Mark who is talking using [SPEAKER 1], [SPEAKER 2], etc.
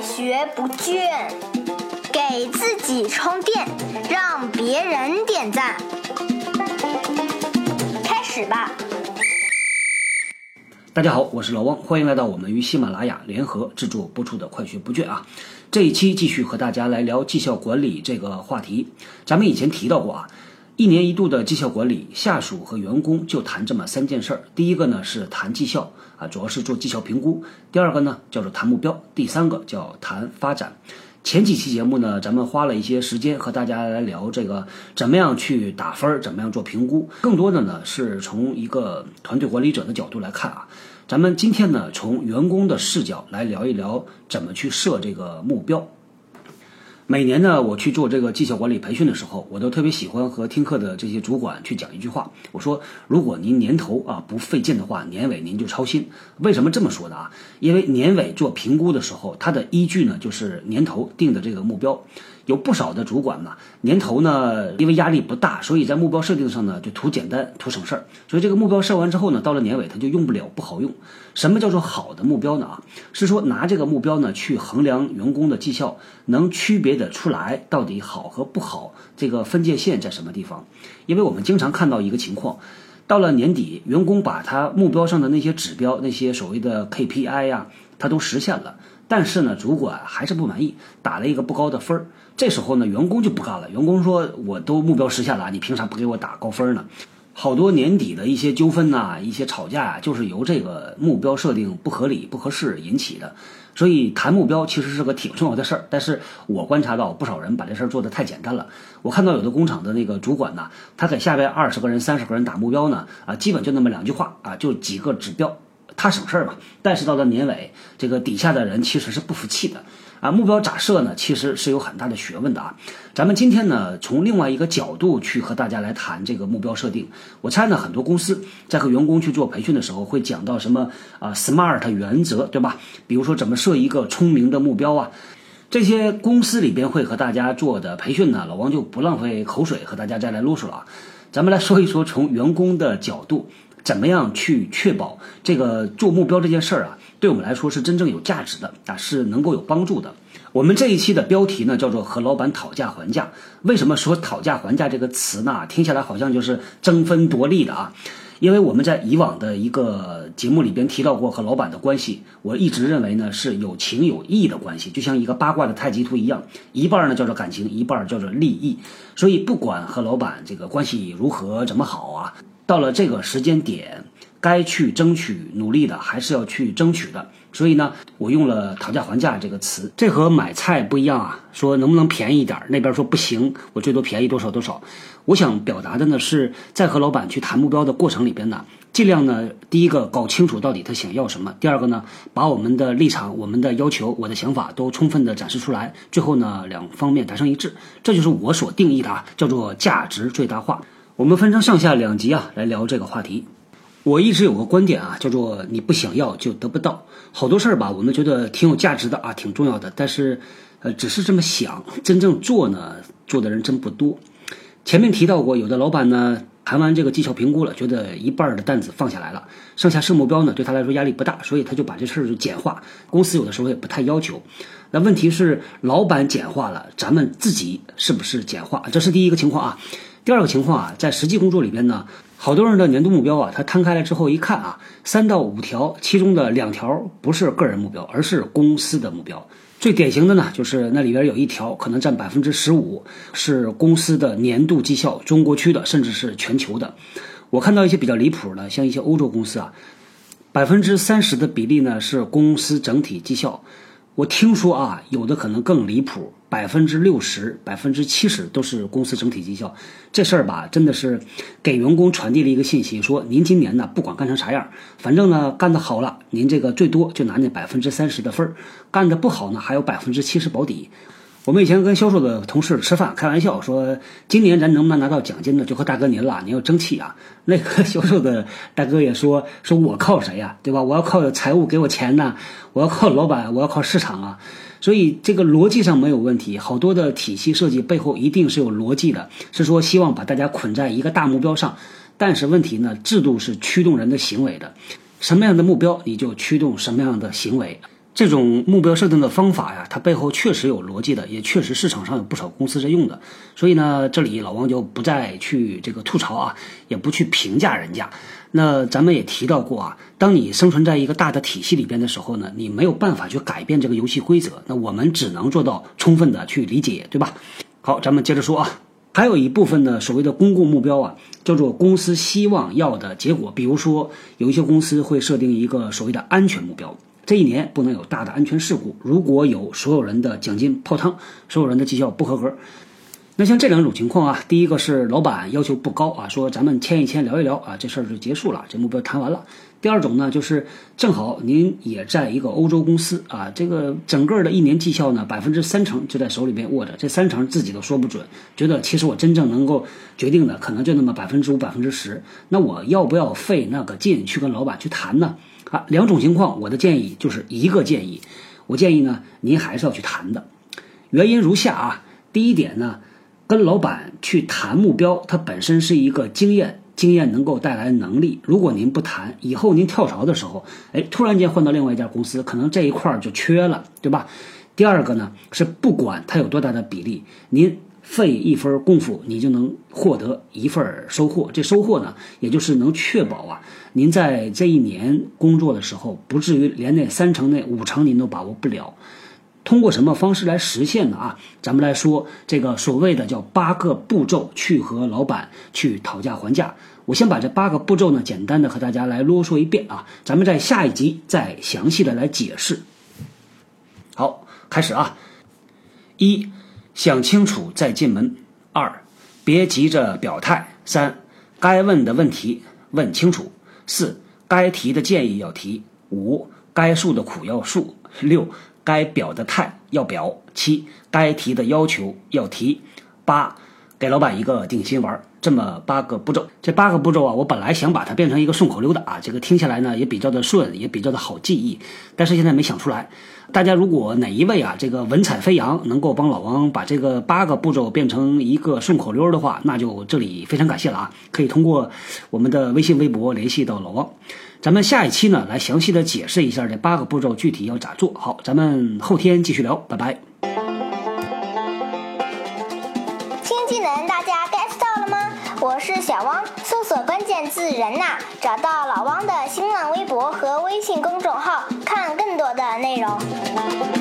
[SPEAKER 1] 学不倦，给自己充电，让别人点赞。开始吧！
[SPEAKER 2] 大家好，我是老汪，欢迎来到我们与喜马拉雅联合制作播出的《快学不倦》啊。这一期继续和大家来聊绩效管理这个话题。咱们以前提到过啊，一年一度的绩效管理，下属和员工就谈这么三件事儿。第一个呢是谈绩效啊，主要是做绩效评估；第二个呢叫做谈目标；第三个叫谈发展。前几期节目呢，咱们花了一些时间和大家来聊这个怎么样去打分儿，怎么样做评估。更多的呢是从一个团队管理者的角度来看啊。咱们今天呢，从员工的视角来聊一聊怎么去设这个目标。每年呢，我去做这个绩效管理培训的时候，我都特别喜欢和听课的这些主管去讲一句话。我说，如果您年头啊不费劲的话，年尾您就操心。为什么这么说呢啊？因为年尾做评估的时候，它的依据呢就是年头定的这个目标。有不少的主管呢，年头呢，因为压力不大，所以在目标设定上呢，就图简单、图省事儿。所以这个目标设完之后呢，到了年尾他就用不了，不好用。什么叫做好的目标呢？啊，是说拿这个目标呢去衡量员工的绩效，能区别的出来到底好和不好，这个分界线在什么地方？因为我们经常看到一个情况，到了年底，员工把他目标上的那些指标、那些所谓的 KPI 呀，他都实现了。但是呢，主管还是不满意，打了一个不高的分儿。这时候呢，员工就不干了。员工说：“我都目标实现了，你凭啥不给我打高分呢？”好多年底的一些纠纷呐，一些吵架呀，就是由这个目标设定不合理、不合适引起的。所以谈目标其实是个挺重要的事儿。但是我观察到不少人把这事儿做得太简单了。我看到有的工厂的那个主管呢，他给下边二十个人、三十个人打目标呢，啊，基本就那么两句话啊，就几个指标。他省事儿嘛，但是到了年尾，这个底下的人其实是不服气的啊。目标咋设呢？其实是有很大的学问的啊。咱们今天呢，从另外一个角度去和大家来谈这个目标设定。我猜呢，很多公司在和员工去做培训的时候，会讲到什么啊，SMART 原则，对吧？比如说怎么设一个聪明的目标啊。这些公司里边会和大家做的培训呢，老王就不浪费口水和大家再来啰嗦了啊。咱们来说一说从员工的角度。怎么样去确保这个做目标这件事儿啊，对我们来说是真正有价值的啊，是能够有帮助的。我们这一期的标题呢叫做“和老板讨价还价”。为什么说“讨价还价”这个词呢？听起来好像就是争分夺利的啊。因为我们在以往的一个节目里边提到过和老板的关系，我一直认为呢是有情有义的关系，就像一个八卦的太极图一样，一半呢叫做感情，一半叫做利益。所以不管和老板这个关系如何怎么好啊。到了这个时间点，该去争取努力的还是要去争取的。所以呢，我用了讨价还价这个词。这和买菜不一样啊，说能不能便宜一点？那边说不行，我最多便宜多少多少。我想表达的呢，是在和老板去谈目标的过程里边呢，尽量呢，第一个搞清楚到底他想要什么；第二个呢，把我们的立场、我们的要求、我的想法都充分的展示出来。最后呢，两方面达成一致，这就是我所定义的啊，叫做价值最大化。我们分成上下两集啊，来聊这个话题。我一直有个观点啊，叫做你不想要就得不到。好多事儿吧，我们觉得挺有价值的啊，挺重要的，但是，呃，只是这么想，真正做呢，做的人真不多。前面提到过，有的老板呢，谈完这个绩效评估了，觉得一半的担子放下来了，剩下设目标呢，对他来说压力不大，所以他就把这事儿就简化。公司有的时候也不太要求。那问题是，老板简化了，咱们自己是不是简化？这是第一个情况啊。第二个情况啊，在实际工作里边呢，好多人的年度目标啊，他摊开来之后一看啊，三到五条，其中的两条不是个人目标，而是公司的目标。最典型的呢，就是那里边有一条可能占百分之十五，是公司的年度绩效，中国区的，甚至是全球的。我看到一些比较离谱的，像一些欧洲公司啊，百分之三十的比例呢是公司整体绩效。我听说啊，有的可能更离谱，百分之六十、百分之七十都是公司整体绩效。这事儿吧，真的是给员工传递了一个信息：说您今年呢，不管干成啥样，反正呢干的好了，您这个最多就拿那百分之三十的份儿；干的不好呢，还有百分之七十保底。我们以前跟销售的同事吃饭，开玩笑说，今年咱能不能拿到奖金呢？就和大哥您了，您要争气啊！那个 销售的大哥也说，说我靠谁呀？对吧？我要靠财务给我钱呢，我要靠老板，我要靠市场啊！所以这个逻辑上没有问题，好多的体系设计背后一定是有逻辑的，是说希望把大家捆在一个大目标上。但是问题呢，制度是驱动人的行为的，什么样的目标你就驱动什么样的行为。这种目标设定的方法呀，它背后确实有逻辑的，也确实市场上有不少公司在用的。所以呢，这里老王就不再去这个吐槽啊，也不去评价人家。那咱们也提到过啊，当你生存在一个大的体系里边的时候呢，你没有办法去改变这个游戏规则。那我们只能做到充分的去理解，对吧？好，咱们接着说啊，还有一部分呢，所谓的公共目标啊，叫做公司希望要的结果。比如说，有一些公司会设定一个所谓的安全目标。这一年不能有大的安全事故。如果有所有人的奖金泡汤，所有人的绩效不合格，那像这两种情况啊，第一个是老板要求不高啊，说咱们签一签聊一聊啊，这事儿就结束了，这目标谈完了。第二种呢，就是正好您也在一个欧洲公司啊，这个整个的一年绩效呢，百分之三成就在手里边握着，这三成自己都说不准，觉得其实我真正能够决定的可能就那么百分之五、百分之十，那我要不要费那个劲去跟老板去谈呢？啊，两种情况，我的建议就是一个建议，我建议呢，您还是要去谈的。原因如下啊，第一点呢，跟老板去谈目标，它本身是一个经验，经验能够带来能力。如果您不谈，以后您跳槽的时候，哎，突然间换到另外一家公司，可能这一块儿就缺了，对吧？第二个呢，是不管它有多大的比例，您。费一分功夫，你就能获得一份收获。这收获呢，也就是能确保啊，您在这一年工作的时候，不至于连那三成、那五成您都把握不了。通过什么方式来实现呢？啊，咱们来说这个所谓的叫八个步骤去和老板去讨价还价。我先把这八个步骤呢，简单的和大家来啰嗦一遍啊，咱们在下一集再详细的来解释。好，开始啊，一。想清楚再进门。二，别急着表态。三，该问的问题问清楚。四，该提的建议要提。五，该诉的苦要诉。六，该表的态要表。七，该提的要求要提。八，给老板一个定心丸。这么八个步骤，这八个步骤啊，我本来想把它变成一个顺口溜的啊，这个听起来呢也比较的顺，也比较的好记忆，但是现在没想出来。大家如果哪一位啊，这个文采飞扬，能够帮老王把这个八个步骤变成一个顺口溜的话，那就这里非常感谢了啊！可以通过我们的微信、微博联系到老王。咱们下一期呢，来详细的解释一下这八个步骤具体要咋做好。咱们后天继续聊，拜拜。
[SPEAKER 1] 新技能大家 get 到了吗？我是小汪，搜索关键字“人呐”，找到老汪的新浪微博和微信公众号，看更多的内容。